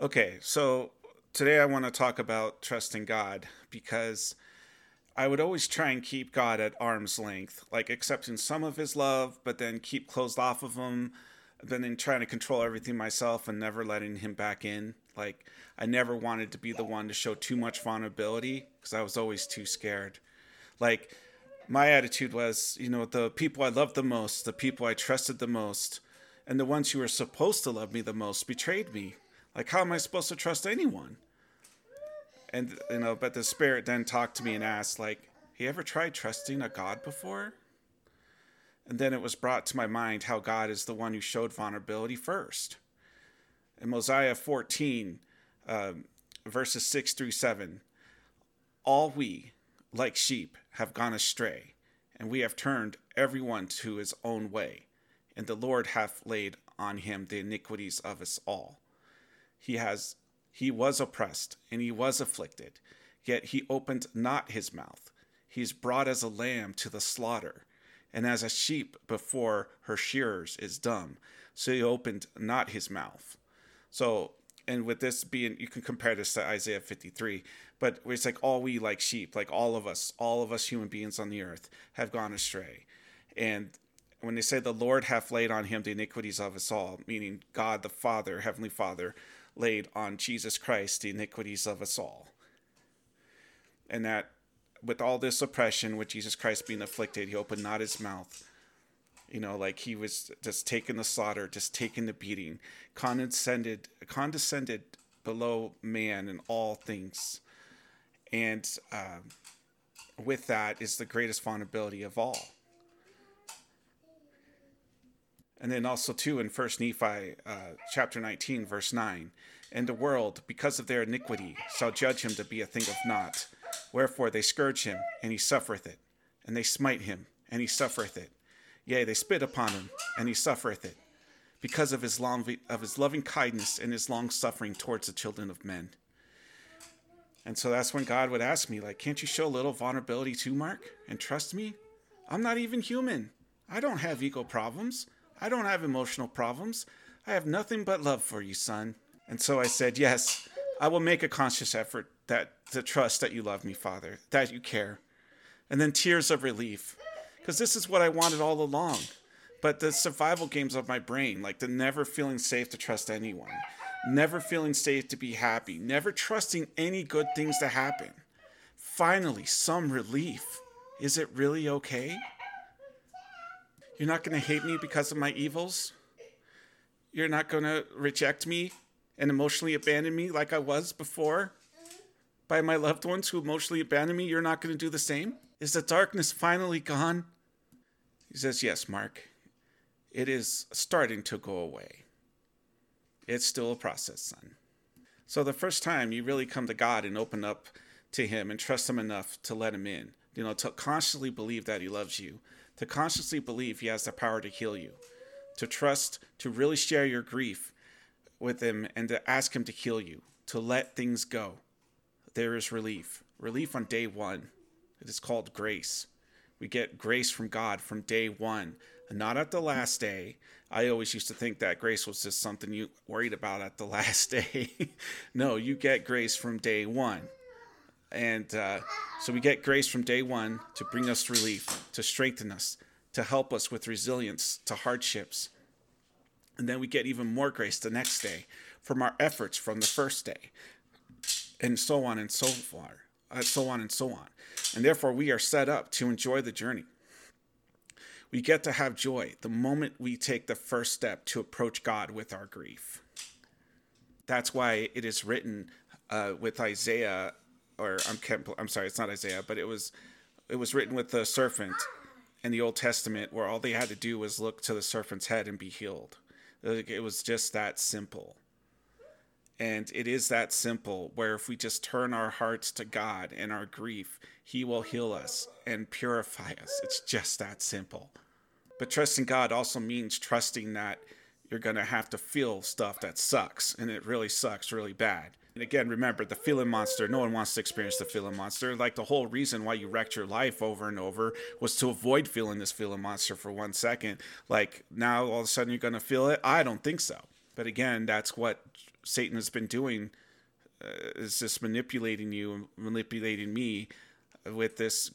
Okay, so today I want to talk about trusting God because I would always try and keep God at arm's length, like accepting some of his love, but then keep closed off of him, then trying to control everything myself and never letting him back in. Like, I never wanted to be the one to show too much vulnerability because I was always too scared. Like, my attitude was, you know, the people I loved the most, the people I trusted the most, and the ones who were supposed to love me the most betrayed me. Like, how am I supposed to trust anyone? And, you know, but the spirit then talked to me and asked, like, you ever tried trusting a God before? And then it was brought to my mind how God is the one who showed vulnerability first. In Mosiah 14, um, verses 6 through 7, all we, like sheep, have gone astray, and we have turned everyone to his own way, and the Lord hath laid on him the iniquities of us all. He has he was oppressed and he was afflicted, yet he opened not his mouth. He is brought as a lamb to the slaughter, and as a sheep before her shearers is dumb, so he opened not his mouth. So, and with this being, you can compare this to Isaiah 53, but it's like all we like sheep, like all of us, all of us human beings on the earth have gone astray. And when they say the Lord hath laid on him the iniquities of us all, meaning God the Father, Heavenly Father, laid on Jesus Christ the iniquities of us all. And that with all this oppression, with Jesus Christ being afflicted, he opened not his mouth. You know, like he was just taking the slaughter, just taking the beating, condescended, condescended below man in all things. And uh, with that is the greatest vulnerability of all. And then also too in First Nephi uh, chapter 19 verse 9, and the world because of their iniquity shall judge him to be a thing of naught. Wherefore they scourge him, and he suffereth it, and they smite him, and he suffereth it. Yea, they spit upon him, and he suffereth it, because of his long of his loving kindness and his long suffering towards the children of men. And so that's when God would ask me, like, can't you show a little vulnerability too, Mark, and trust me? I'm not even human. I don't have ego problems. I don't have emotional problems. I have nothing but love for you, son. And so I said, Yes, I will make a conscious effort that to trust that you love me, Father, that you care. And then tears of relief. Because this is what I wanted all along. But the survival games of my brain, like the never feeling safe to trust anyone, never feeling safe to be happy, never trusting any good things to happen. Finally, some relief. Is it really okay? You're not going to hate me because of my evils? You're not going to reject me and emotionally abandon me like I was before? By my loved ones who emotionally abandoned me, you're not going to do the same? Is the darkness finally gone? He says, Yes, Mark. It is starting to go away. It's still a process, son. So, the first time you really come to God and open up to Him and trust Him enough to let Him in, you know, to consciously believe that He loves you, to consciously believe He has the power to heal you, to trust, to really share your grief with Him, and to ask Him to heal you, to let things go. There is relief. Relief on day one. It is called grace. We get grace from God from day one, not at the last day. I always used to think that grace was just something you worried about at the last day. no, you get grace from day one. And uh, so we get grace from day one to bring us relief, to strengthen us, to help us with resilience to hardships. And then we get even more grace the next day from our efforts from the first day, and so on and so far, uh, so on and so on. And therefore, we are set up to enjoy the journey. We get to have joy the moment we take the first step to approach God with our grief. That's why it is written uh, with Isaiah or I'm I'm sorry, it's not Isaiah, but it was it was written with the serpent in the Old Testament, where all they had to do was look to the serpent's head and be healed. It was just that simple. And it is that simple, where if we just turn our hearts to God and our grief, He will heal us and purify us. It's just that simple. But trusting God also means trusting that you're going to have to feel stuff that sucks, and it really sucks really bad. And again, remember the feeling monster. No one wants to experience the feeling monster. Like the whole reason why you wrecked your life over and over was to avoid feeling this feeling monster for one second. Like now all of a sudden you're going to feel it. I don't think so. But again, that's what Satan has been doing uh, is just manipulating you and manipulating me with this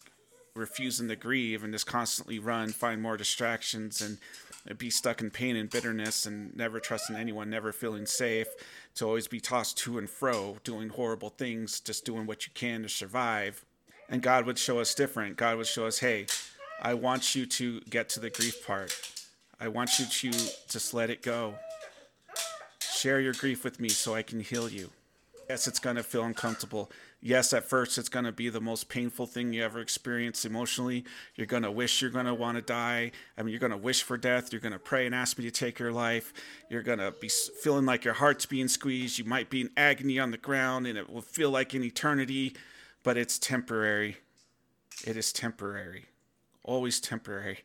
refusing to grieve and just constantly run, find more distractions, and be stuck in pain and bitterness and never trusting anyone, never feeling safe, to always be tossed to and fro, doing horrible things, just doing what you can to survive. And God would show us different. God would show us, hey, I want you to get to the grief part. I want you to just let it go. Share your grief with me so I can heal you. Yes, it's going to feel uncomfortable. Yes, at first it's going to be the most painful thing you ever experience emotionally. You're going to wish you're going to want to die. I mean, you're going to wish for death. You're going to pray and ask me to take your life. You're going to be feeling like your heart's being squeezed. You might be in agony on the ground and it will feel like an eternity, but it's temporary. It is temporary. Always temporary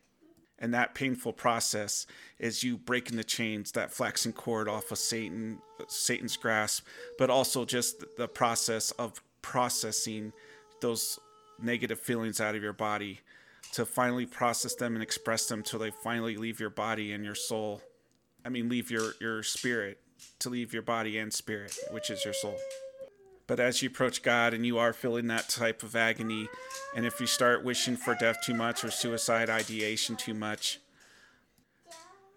and that painful process is you breaking the chains that flaxen cord off of satan satan's grasp but also just the process of processing those negative feelings out of your body to finally process them and express them till they finally leave your body and your soul i mean leave your your spirit to leave your body and spirit which is your soul but as you approach God and you are feeling that type of agony, and if you start wishing for death too much or suicide ideation too much,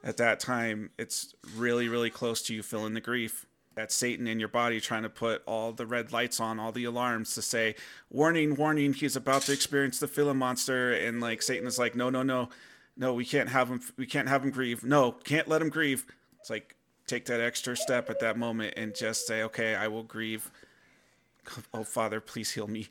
at that time, it's really, really close to you feeling the grief. That's Satan in your body trying to put all the red lights on, all the alarms to say, warning, warning, he's about to experience the feeling monster. And like Satan is like, no, no, no, no, we can't have him, we can't have him grieve. No, can't let him grieve. It's like, take that extra step at that moment and just say, okay, I will grieve Oh, Father, please heal me.